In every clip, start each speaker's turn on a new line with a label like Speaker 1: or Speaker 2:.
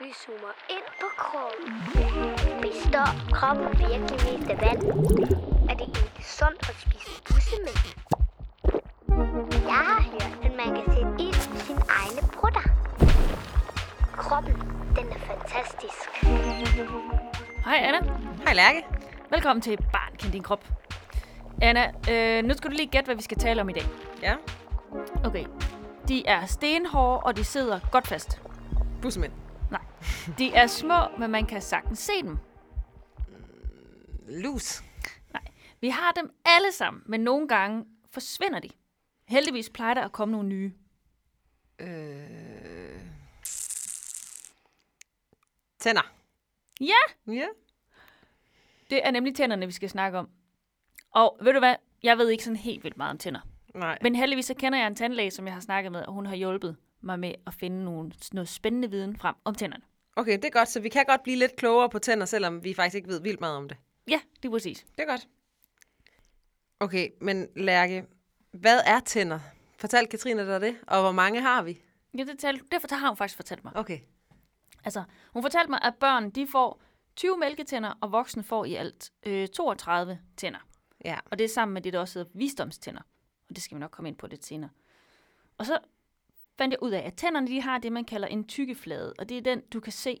Speaker 1: Vi zoomer ind på kroppen. Består kroppen virkelig mest af vand? Er det egentlig sundt at spise bussemænd? Jeg har hørt, at man kan sætte ild i sine egne brutter. Kroppen, den er fantastisk.
Speaker 2: Hej Anna.
Speaker 3: Hej Lærke.
Speaker 2: Velkommen til Barn Kend Din Krop. Anna, øh, nu skal du lige gætte, hvad vi skal tale om i dag.
Speaker 3: Ja,
Speaker 2: Okay. De er stenhårde, og de sidder godt fast.
Speaker 3: bussemænd.
Speaker 2: De er små, men man kan sagtens se dem.
Speaker 3: Lus.
Speaker 2: Nej. Vi har dem alle sammen, men nogle gange forsvinder de. Heldigvis plejer der at komme nogle nye.
Speaker 3: Øh... Tænder.
Speaker 2: Ja,
Speaker 3: Ja.
Speaker 2: det er nemlig tænderne, vi skal snakke om. Og ved du hvad? Jeg ved ikke sådan helt vildt meget om tænder.
Speaker 3: Nej.
Speaker 2: Men heldigvis så kender jeg en tandlæge, som jeg har snakket med, og hun har hjulpet mig med at finde nogle, noget spændende viden frem om tænderne.
Speaker 3: Okay, det er godt, så vi kan godt blive lidt klogere på tænder, selvom vi faktisk ikke ved vildt meget om det.
Speaker 2: Ja, det er præcis.
Speaker 3: Det er godt. Okay, men Lærke, hvad er tænder? Fortal Katrine dig det, og hvor mange har vi?
Speaker 2: Ja, det, tal, det har hun faktisk fortalt mig.
Speaker 3: Okay.
Speaker 2: Altså, hun fortalte mig, at børn de får 20 mælketænder, og voksne får i alt øh, 32 tænder.
Speaker 3: Ja.
Speaker 2: Og det er sammen med det, der også hedder visdomstænder. Og det skal vi nok komme ind på lidt senere. Og så fandt jeg ud af, at tænderne de har det, man kalder en tykkeflade. Og det er den, du kan se.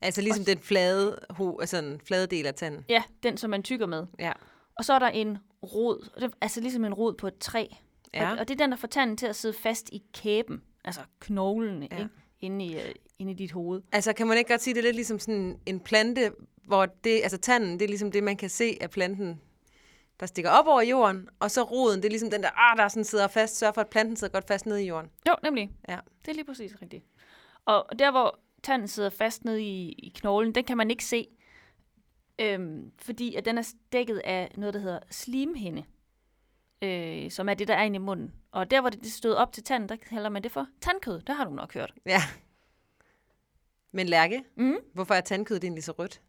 Speaker 3: Altså ligesom den flade, ho, altså en flade del af tanden.
Speaker 2: Ja, den, som man tykker med.
Speaker 3: Ja.
Speaker 2: Og så er der en rod. og Altså ligesom en rod på et træ.
Speaker 3: Ja.
Speaker 2: Og, og det er den, der får tanden til at sidde fast i kæben. Altså knoglen,
Speaker 3: Ja.
Speaker 2: ja. ikke? Inde i, øh, inde i dit hoved.
Speaker 3: Altså kan man ikke godt sige, det er lidt ligesom sådan en plante, hvor det, altså tanden, det er ligesom det, man kan se af planten, der stikker op over jorden, og så roden, det er ligesom den der, ah, der sådan sidder fast, sørger for, at planten sidder godt fast nede i jorden.
Speaker 2: Jo, nemlig.
Speaker 3: Ja.
Speaker 2: Det er lige præcis rigtigt. Og der, hvor tanden sidder fast nede i, i knoglen, den kan man ikke se, øhm, fordi at den er dækket af noget, der hedder slimhinde, øh, som er det, der er inde i munden. Og der, hvor det stod op til tanden, der kalder man det for tandkød. Det har du nok hørt.
Speaker 3: Ja. Men Lærke,
Speaker 2: Mm.
Speaker 3: hvorfor er tandkødet egentlig så rødt?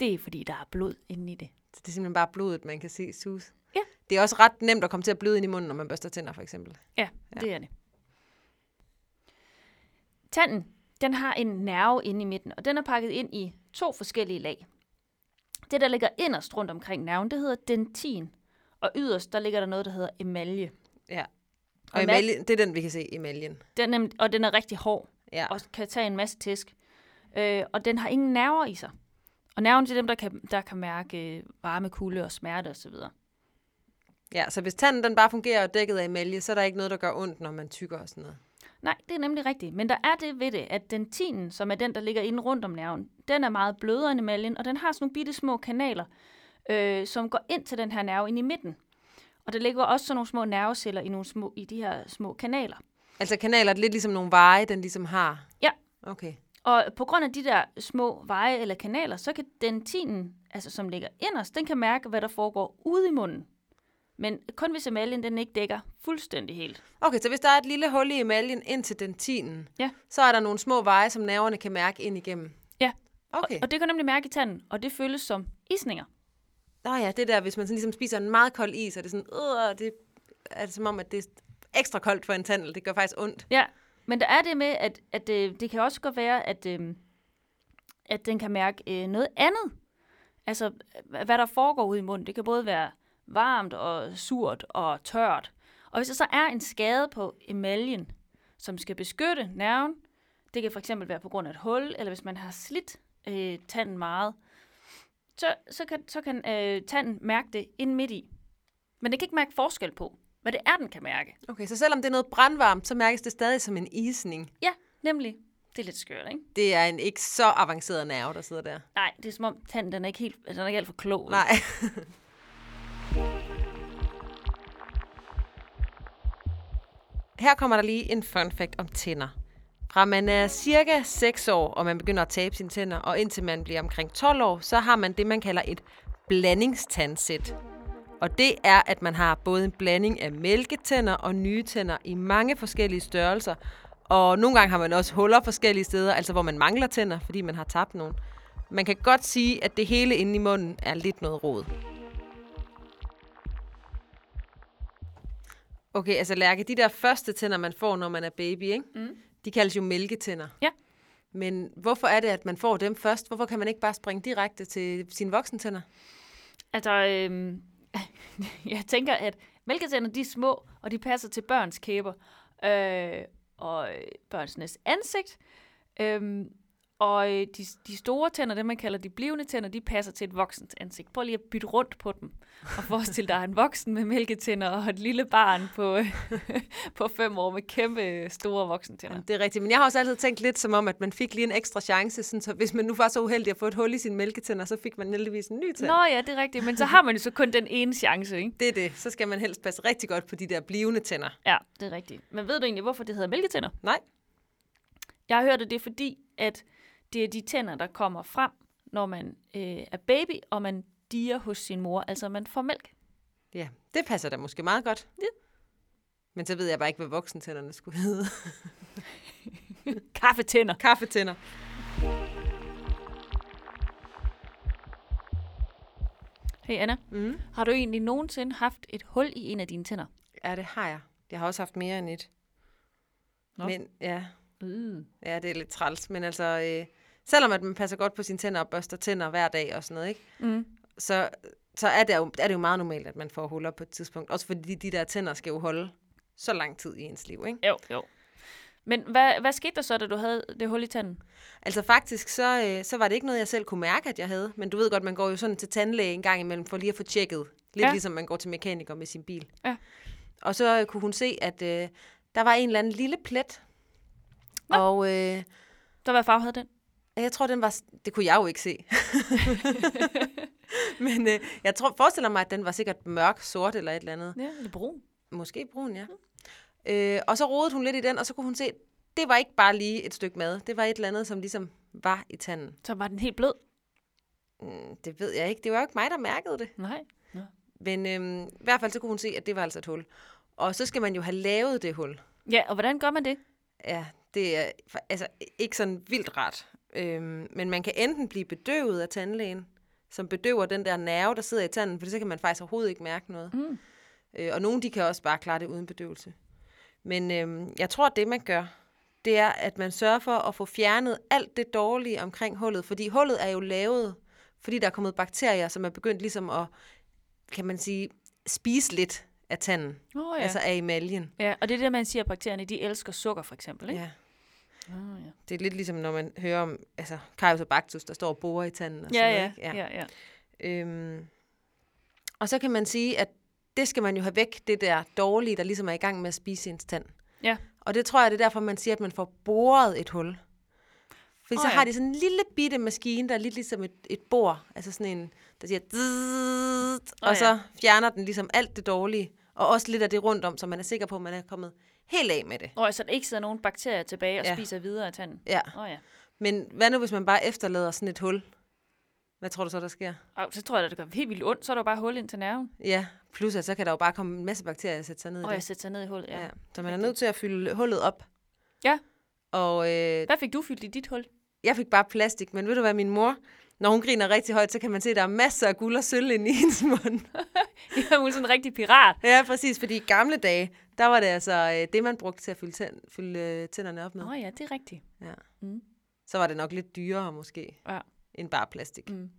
Speaker 2: Det er, fordi der er blod inde i det.
Speaker 3: Så det er simpelthen bare blodet, man kan se sus.
Speaker 2: Ja.
Speaker 3: Det er også ret nemt at komme til at bløde ind i munden, når man børster tænder, for eksempel.
Speaker 2: Ja, ja. det er det. Tanden, den har en nerve inde i midten, og den er pakket ind i to forskellige lag. Det, der ligger inderst rundt omkring nerven, det hedder dentin, og yderst, der ligger der noget, der hedder emalje.
Speaker 3: Ja.
Speaker 2: Og
Speaker 3: Og
Speaker 2: emal-
Speaker 3: emaljen, det er den, vi kan se, emaljen.
Speaker 2: Den er, og den er rigtig hård,
Speaker 3: Ja.
Speaker 2: og kan tage en masse tæsk. Øh, og den har ingen nerver i sig. Og nerven til dem, der kan, der kan mærke øh, varme, kulde og smerte osv.
Speaker 3: ja, så hvis tanden den bare fungerer og dækket af emalje, så er der ikke noget, der gør ondt, når man tykker og sådan noget.
Speaker 2: Nej, det er nemlig rigtigt. Men der er det ved det, at dentinen, som er den, der ligger inde rundt om nerven, den er meget blødere end emaljen, og den har sådan nogle bitte små kanaler, øh, som går ind til den her nerve ind i midten. Og der ligger også sådan nogle små nerveceller i, nogle små, i de her små kanaler.
Speaker 3: Altså kanaler er lidt ligesom nogle veje, den ligesom har.
Speaker 2: Ja.
Speaker 3: Okay.
Speaker 2: Og på grund af de der små veje eller kanaler, så kan dentinen, altså som ligger inderst, den kan mærke, hvad der foregår ude i munden. Men kun hvis emaljen den ikke dækker fuldstændig helt.
Speaker 3: Okay, så hvis der er et lille hul i emaljen ind til dentinen,
Speaker 2: Ja.
Speaker 3: så er der nogle små veje, som nerverne kan mærke ind igennem.
Speaker 2: Ja.
Speaker 3: Okay.
Speaker 2: Og, og det kan nemlig mærke i tanden, og det føles som isninger.
Speaker 3: Nå ja, det der, hvis man sådan ligesom spiser en meget kold is, og det er sådan, øh, det er det som om, at det er ekstra koldt for en tand, det gør faktisk ondt.
Speaker 2: Ja, men der er det med, at, at det, det kan også godt være, at, øh, at den kan mærke øh, noget andet. Altså, hvad der foregår ude i munden. Det kan både være varmt og surt og tørt. Og hvis der så er en skade på emaljen, som skal beskytte nerven, det kan for eksempel være på grund af et hul, eller hvis man har slidt øh, tanden meget, så, så kan, så kan øh, tanden mærke det ind midt i. Men det kan ikke mærke forskel på, hvad det er, den kan mærke.
Speaker 3: Okay, så selvom det er noget brandvarmt, så mærkes det stadig som en isning.
Speaker 2: Ja, nemlig. Det er lidt skørt, ikke?
Speaker 3: Det er en ikke så avanceret nerve, der sidder der.
Speaker 2: Nej, det er som om tanden den er ikke helt, den er ikke alt for klog.
Speaker 3: Nej. Her kommer der lige en fun fact om tænder. Fra man er cirka 6 år, og man begynder at tabe sine tænder, og indtil man bliver omkring 12 år, så har man det, man kalder et blandingstandsæt. Og det er, at man har både en blanding af mælketænder og nye tænder i mange forskellige størrelser. Og nogle gange har man også huller forskellige steder, altså hvor man mangler tænder, fordi man har tabt nogle. Man kan godt sige, at det hele inde i munden er lidt noget rod. Okay, altså Lærke, de der første tænder, man får, når man er baby, ikke? Mm. De kaldes jo mælketænder.
Speaker 2: Ja.
Speaker 3: Men hvorfor er det, at man får dem først? Hvorfor kan man ikke bare springe direkte til sine voksentænder?
Speaker 2: Altså, øhm, jeg tænker, at mælketænder, de er små, og de passer til børns kæber øh, og øh, børnenes ansigt. Øhm, og øh, de, de store tænder, det man kalder de blivende tænder, de passer til et voksent ansigt. Prøv lige at bytte rundt på dem. Og forestil dig en voksen med mælketænder og et lille barn på, øh, på fem år med kæmpe store voksentænder.
Speaker 3: Det er rigtigt, men jeg har også altid tænkt lidt som om, at man fik lige en ekstra chance, sådan, så hvis man nu var så uheldig at få et hul i sine mælketænder, så fik man heldigvis en ny tand.
Speaker 2: Nå ja, det er rigtigt, men så har man jo så kun den ene chance, ikke?
Speaker 3: Det er det. Så skal man helst passe rigtig godt på de der blivende tænder.
Speaker 2: Ja, det er rigtigt. Men ved du egentlig, hvorfor det hedder mælketænder?
Speaker 3: Nej.
Speaker 2: Jeg har hørt, at det er fordi, at det er de tænder, der kommer frem, når man øh, er baby, og man diger hos sin mor, altså man får mælk.
Speaker 3: Ja, det passer da måske meget godt.
Speaker 2: Ja.
Speaker 3: Men så ved jeg bare ikke, hvad voksentænderne skulle hedde.
Speaker 2: Kaffetænder.
Speaker 3: Kaffetænder.
Speaker 2: Hey Anna,
Speaker 3: Mm.
Speaker 2: har du egentlig nogensinde haft et hul i en af dine tænder?
Speaker 3: Ja, det har jeg. Jeg har også haft mere end et.
Speaker 2: Nå.
Speaker 3: Men ja,
Speaker 2: Mm.
Speaker 3: ja, det er lidt træls. Men altså, øh, selvom at man passer godt på sine tænder og børster tænder hver dag og sådan noget, ikke?
Speaker 2: Mm.
Speaker 3: så, så er, det jo, er det jo meget normalt, at man får huller på et tidspunkt. Også fordi de der tænder skal jo holde så lang tid i ens liv, ikke?
Speaker 2: Jo, jo. Men hvad, hvad skete der så, da du havde det hul i tanden?
Speaker 3: Altså faktisk, så, øh, så var det ikke noget, jeg selv kunne mærke, at jeg havde. Men du ved godt, man går jo sådan til tandlæge en gang imellem, for lige at få tjekket. Lidt
Speaker 2: Ja.
Speaker 3: ligesom man går til mekaniker med sin bil.
Speaker 2: Ja.
Speaker 3: Og så øh, kunne hun se, at øh, der var en eller anden lille plet.
Speaker 2: Nå.
Speaker 3: Og øh,
Speaker 2: Der hvad farve havde den?
Speaker 3: Jeg tror, den var... Det kunne jeg jo ikke se. Men øh, jeg tror, forestiller mig, at den var sikkert mørk, sort eller et eller andet.
Speaker 2: Ja, eller brun.
Speaker 3: Måske brun, ja. Øh, og så rodede hun lidt i den, og så kunne hun se, det var ikke bare lige et stykke mad. Det var et eller andet, som ligesom var i tanden.
Speaker 2: Så var den helt blød.
Speaker 3: Mm, det ved jeg ikke. Det var jo ikke mig, der mærkede det.
Speaker 2: Nej.
Speaker 3: Men øhm, i hvert fald så kunne hun se, at det var altså et hul. Og så skal man jo have lavet det hul.
Speaker 2: Ja, og hvordan gør man det?
Speaker 3: Ja, det er altså ikke sådan vildt rart. Øhm, men man kan enten blive bedøvet af tandlægen, som bedøver den der nerve, der sidder i tanden, for så kan man faktisk overhovedet ikke mærke noget.
Speaker 2: Mm.
Speaker 3: Øh, og nogle de kan også bare klare det uden bedøvelse. Men øhm, jeg tror, at det man gør, det er, at man sørger for at få fjernet alt det dårlige omkring hullet. Fordi hullet er jo lavet, fordi der er kommet bakterier, som er begyndt ligesom at, kan man sige, spise lidt af tanden.
Speaker 2: Oh,
Speaker 3: Ja. Altså af emaljen.
Speaker 2: ja, og det er det, man siger, at bakterierne, de elsker sukker, for eksempel, ikke?
Speaker 3: Ja.
Speaker 2: Oh, ja.
Speaker 3: Det er lidt ligesom, når man hører om altså, Caryopsibactus, der står og borer i tanden. Og
Speaker 2: Ja,
Speaker 3: sådan
Speaker 2: ja,
Speaker 3: ikke?
Speaker 2: ja, ja.
Speaker 3: Øhm, og så kan man sige, at det skal man jo have væk, det der dårlige, der ligesom er i gang med at spise ens tand.
Speaker 2: Ja.
Speaker 3: Og det tror jeg, det er derfor, man siger, at man får boret et hul. Fordi oh, så
Speaker 2: ja.
Speaker 3: har de sådan en lille bitte maskine, der er lidt ligesom et, et bord. Altså sådan en, der siger... Zzzt,
Speaker 2: Åh,
Speaker 3: og
Speaker 2: ja.
Speaker 3: så fjerner den ligesom alt det dårlige. Og også lidt af det rundt om, så man er sikker på, at man er kommet helt af med det.
Speaker 2: Og så der ikke sidder nogen bakterier tilbage og
Speaker 3: Ja.
Speaker 2: spiser videre af tanden.
Speaker 3: Ja.
Speaker 2: Oh, ja.
Speaker 3: Men hvad nu, hvis man bare efterlader sådan et hul? Hvad tror du så, der sker?
Speaker 2: Og så tror jeg, at det gør helt vildt ondt, så er der jo bare hul ind til nerven.
Speaker 3: Ja, plus at så kan der jo bare komme en masse bakterier og sætte sig ned
Speaker 2: Og
Speaker 3: i
Speaker 2: jeg
Speaker 3: det.
Speaker 2: sætter sig ned i hullet, ja.
Speaker 3: Ja. Så man er nødt til at fylde hullet op.
Speaker 2: Ja.
Speaker 3: Og øh,
Speaker 2: Hvad fik du fyldt i dit hul?
Speaker 3: jeg fik bare plastik, men ved du hvad, min mor, når hun griner rigtig højt, så kan man se, at der er masser af guld og sølv inde i hendes mund.
Speaker 2: Jeg er sådan en rigtig pirat.
Speaker 3: ja, præcis, fordi i gamle dage, der var det altså øh, det, man brugte til at fylde, tænd, fylde øh, tænderne op med.
Speaker 2: Nå ja, det er rigtigt.
Speaker 3: Ja.
Speaker 2: Mm.
Speaker 3: Så var det nok lidt dyrere måske,
Speaker 2: Ja.
Speaker 3: end bare plastik.
Speaker 2: Mm.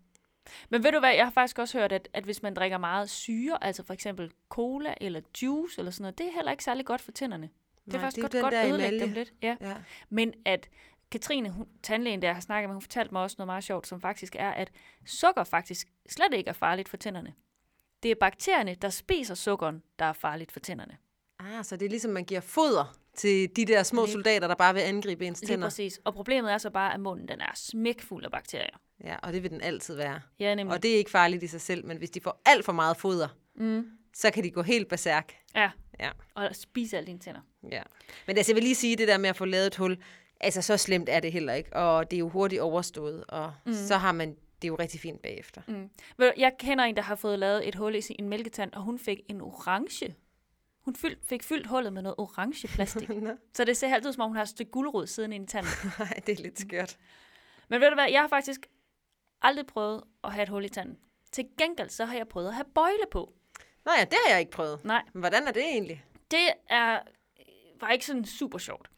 Speaker 2: Men ved du hvad, jeg har faktisk også hørt, at, at hvis man drikker meget syre, altså for eksempel cola eller juice eller sådan noget, det er heller ikke særlig godt for tænderne. Det er
Speaker 3: Nej,
Speaker 2: faktisk
Speaker 3: det er
Speaker 2: godt, godt ødelægge dem lidt. Ja.
Speaker 3: Ja.
Speaker 2: Men at Katrine, hun, tandlægen der jeg har snakket med, hun fortalte mig også noget meget sjovt, som faktisk er, at sukker faktisk slet ikke er farligt for tænderne. Det er bakterierne, der spiser sukkeren, der er farligt for tænderne.
Speaker 3: Ah, så det er ligesom, man giver foder til de der små
Speaker 2: Lige-
Speaker 3: soldater, der bare vil angribe ens
Speaker 2: Lige
Speaker 3: tænder.
Speaker 2: præcis. Og problemet er så bare, at munden den er smækfuld af bakterier.
Speaker 3: Ja, og det vil den altid være.
Speaker 2: Ja, nemlig.
Speaker 3: Og det er ikke farligt i sig selv, men hvis de får alt for meget foder,
Speaker 2: Mm.
Speaker 3: så kan de gå helt berserk.
Speaker 2: Ja.
Speaker 3: Ja.
Speaker 2: Og spise alle dine tænder.
Speaker 3: Ja. Men altså, jeg vil lige sige, det der med at få lavet et hul, altså så slemt er det heller ikke, og det er jo hurtigt overstået, og mm. så har man det er jo rigtig fint bagefter.
Speaker 2: Mm. Jeg kender en, der har fået lavet et hul i sin mælketand, og hun fik en orange. Hun fyld, fik fyldt hullet med noget orange plastik. Så det ser altid ud, som om hun har et stykke gulerod siden i tanden.
Speaker 3: Nej, det er lidt skørt.
Speaker 2: Men ved du hvad, jeg har faktisk aldrig prøvet at have et hul i tanden. Til gengæld så har jeg prøvet at have bøjle på.
Speaker 3: Nå ja, det har jeg ikke prøvet.
Speaker 2: Nej,
Speaker 3: Men hvordan er det egentlig?
Speaker 2: det er, var ikke sådan super sjovt.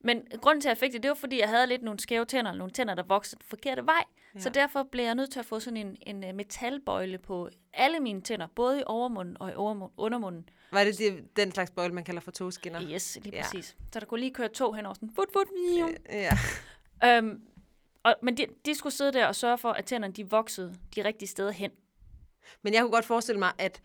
Speaker 2: Men grunden til, at jeg fik det, det var, fordi jeg havde lidt nogle skæve tænder, nogle tænder, der voksede den forkerte vej. Ja. Så derfor blev jeg nødt til at få sådan en, en øh, metalbøjle på alle mine tænder, både i overmunden og i undermunden.
Speaker 3: Var det de, den slags bøjle, man kalder for togskinner?
Speaker 2: Yes, lige
Speaker 3: Ja.
Speaker 2: præcis. Så der kunne lige køre tog henover sådan, fut, fut, miu.
Speaker 3: Ja.
Speaker 2: Øhm, og, men de, de skulle sidde der og sørge for, at tænderne de voksede de rigtige steder hen.
Speaker 3: Men jeg kunne godt forestille mig, at...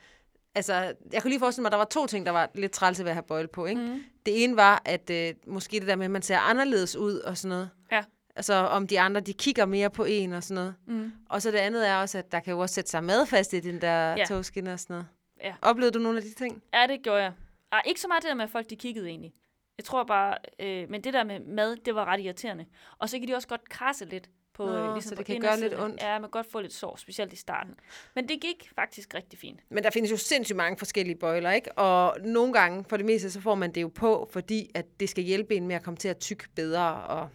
Speaker 3: Altså, jeg kunne lige forestille mig, at der var to ting, der var lidt træls ved at have bøjle på, ikke? Mm. Det ene var, at øh, måske det der med, at man ser anderledes ud og sådan noget.
Speaker 2: Ja.
Speaker 3: Altså, om de andre, de kigger mere på en og sådan noget.
Speaker 2: Mm.
Speaker 3: Og så det andet er også, at der kan jo også sætte sig mad fast i den der
Speaker 2: Ja.
Speaker 3: togskinner og sådan noget.
Speaker 2: Ja.
Speaker 3: Oplevede du nogle af de ting?
Speaker 2: Ja, det gjorde jeg. Ej, ikke så meget det der med, at folk de kiggede egentlig. Jeg tror bare, øh, men det der med mad, det var ret irriterende. Og så kan de også godt krasse lidt på,
Speaker 3: Nå,
Speaker 2: øh, ligesom
Speaker 3: så
Speaker 2: på
Speaker 3: det kan gøre lidt ondt.
Speaker 2: Ja, man kan godt få lidt sår, specielt i starten. Men det gik faktisk rigtig fint.
Speaker 3: Men der findes jo sindssygt mange forskellige bøjler, ikke? Og nogle gange, for det meste, så får man det jo på, fordi at det skal hjælpe en med at komme til at tykke bedre, og,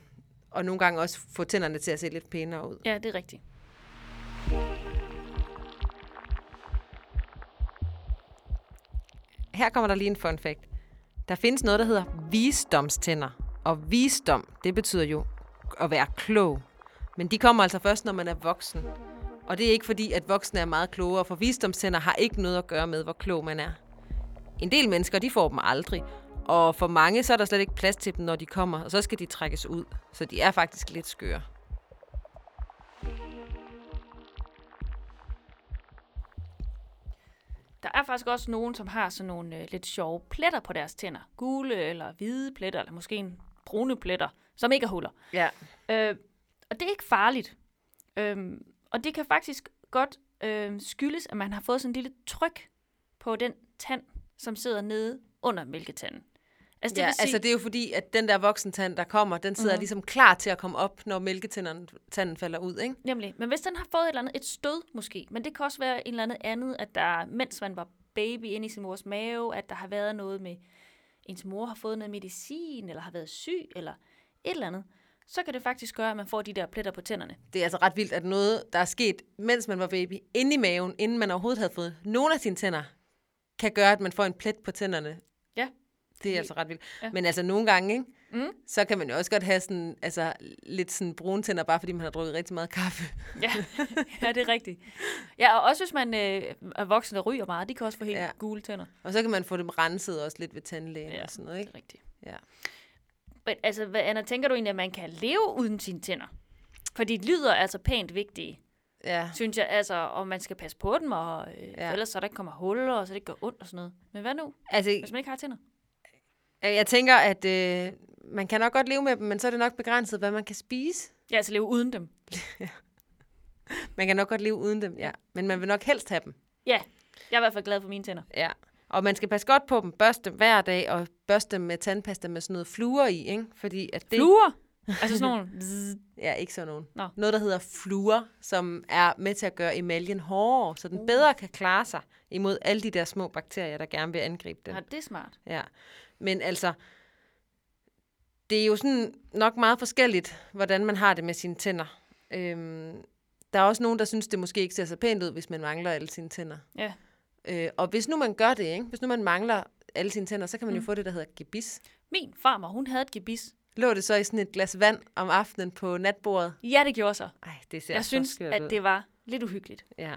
Speaker 3: og nogle gange også få tænderne til at se lidt pænere ud.
Speaker 2: Ja, det er rigtigt.
Speaker 3: Her kommer der lige en fun fact. Der findes noget, der hedder visdomstænder. Og visdom, det betyder jo at være klog. Men de kommer altså først, når man er voksen. Og det er ikke fordi, at voksne er meget klogere, for visdomstænder har ikke noget at gøre med, hvor klog man er. En del mennesker, de får dem aldrig. Og for mange, så er der slet ikke plads til dem, når de kommer, og så skal de trækkes ud. Så de er faktisk lidt skøre.
Speaker 2: Der er faktisk også nogen, som har sådan nogle øh, lidt sjove pletter på deres tænder. Gule eller hvide pletter, eller måske en brune pletter, som ikke er huller.
Speaker 3: Ja.
Speaker 2: Øh, og det er ikke farligt. Øhm, og det kan faktisk godt øh, skyldes, at man har fået sådan en lille tryk på den tand, som sidder nede under mælketanden. Altså det
Speaker 3: ja,
Speaker 2: vil sige,
Speaker 3: altså det er jo fordi, at den der voksentand, der kommer, den sidder
Speaker 2: Mhm.
Speaker 3: mm-hmm. ligesom klar til at komme op, når mælketanden tanden falder ud, ikke?
Speaker 2: Nemlig. Men hvis den har fået et eller andet, et stød måske, men det kan også være en eller andet andet, at der, mens man var baby inde i sin mors mave, at der har været noget med, ens mor har fået noget medicin, eller har været syg, eller et eller andet, så kan det faktisk gøre, at man får de der pletter på tænderne.
Speaker 3: Det er altså ret vildt, at noget, der er sket, mens man var baby, inde i maven, inden man overhovedet havde fået nogle af sine tænder, kan gøre, at man får en plet på tænderne.
Speaker 2: Ja.
Speaker 3: Det er altså ret vildt.
Speaker 2: Ja.
Speaker 3: Men altså nogle gange, ikke?
Speaker 2: Mm.
Speaker 3: så kan man jo også godt have sådan, altså, lidt sådan brune tænder, bare fordi man har drukket rigtig meget kaffe.
Speaker 2: Ja, ja det er rigtigt. Ja, og også hvis man øh, er voksen og ryger meget, de kan også få helt ja. Gule tænder.
Speaker 3: Og så kan man få dem renset også lidt ved tandlægen
Speaker 2: Ja.
Speaker 3: og sådan noget,
Speaker 2: Det
Speaker 3: ikke?
Speaker 2: er rigtigt.
Speaker 3: Ja.
Speaker 2: Men altså, hvad, Anna, tænker du egentlig, at man kan leve uden sine tænder? Fordi lyder er altså pænt vigtige,
Speaker 3: Ja.
Speaker 2: synes jeg. Altså, og man skal passe på dem, og øh. Ja. ellers så der ikke kommer huller, og så det ikke gør ondt og sådan noget. Men hvad nu,
Speaker 3: Altså,
Speaker 2: hvis man ikke har tænder?
Speaker 3: jeg tænker, at øh, man kan nok godt leve med dem, men så er det nok begrænset, hvad man kan spise.
Speaker 2: Ja, altså leve uden dem.
Speaker 3: Man kan nok godt leve uden dem, ja. Men man vil nok helst have dem.
Speaker 2: Ja, jeg er i hvert fald glad for mine tænder.
Speaker 3: Ja. Og man skal passe godt på dem, børste dem hver dag, og børste dem med tandpasta med sådan noget fluer i, ikke? Fordi at det...
Speaker 2: Fluer? altså sådan nogle...
Speaker 3: Ja, ikke sådan nogen.
Speaker 2: Nå.
Speaker 3: Noget, der hedder fluer, som er med til at gøre emaljen hårdere, så den bedre kan klare sig imod alle de der små bakterier, der gerne vil angribe den.
Speaker 2: Ja, det er smart.
Speaker 3: Ja. Men altså, det er jo sådan nok meget forskelligt, hvordan man har det med sine tænder. Øhm, der er også nogen, der synes, det måske ikke ser så pænt ud, hvis man mangler alle sine tænder.
Speaker 2: Ja.
Speaker 3: Øh, og hvis nu man gør det, ikke? hvis nu man mangler alle sine tænder, så kan man mm. jo få det, der hedder gebis.
Speaker 2: Min farmor, hun havde et gebis.
Speaker 3: Lå det så i sådan et glas vand om aftenen på natbordet?
Speaker 2: Ja, det gjorde så.
Speaker 3: Ej, det ser
Speaker 2: Jeg
Speaker 3: så
Speaker 2: synes, at
Speaker 3: ud.
Speaker 2: det var lidt uhyggeligt.
Speaker 3: Ja.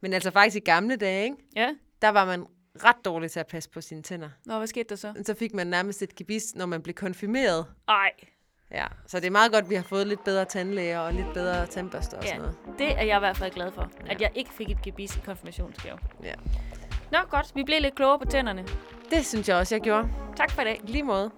Speaker 3: Men altså faktisk i gamle dage, ikke?
Speaker 2: Ja.
Speaker 3: der var man ret dårlig til at passe på sine tænder.
Speaker 2: Nå, hvad skete der så?
Speaker 3: Så fik man nærmest et gebis, når man blev konfirmeret.
Speaker 2: Ej,
Speaker 3: Ja, så det er meget godt, at vi har fået lidt bedre tandlæger og lidt bedre tandbørster og
Speaker 2: ja,
Speaker 3: sådan noget.
Speaker 2: det er jeg i hvert fald glad for.
Speaker 3: Ja.
Speaker 2: At jeg ikke fik et gebis i konfirmationsgave.
Speaker 3: Ja.
Speaker 2: Nå, godt. Vi blev lidt klogere på tænderne.
Speaker 3: Det synes jeg også, jeg gjorde.
Speaker 2: Tak for i dag.
Speaker 3: Lige måde.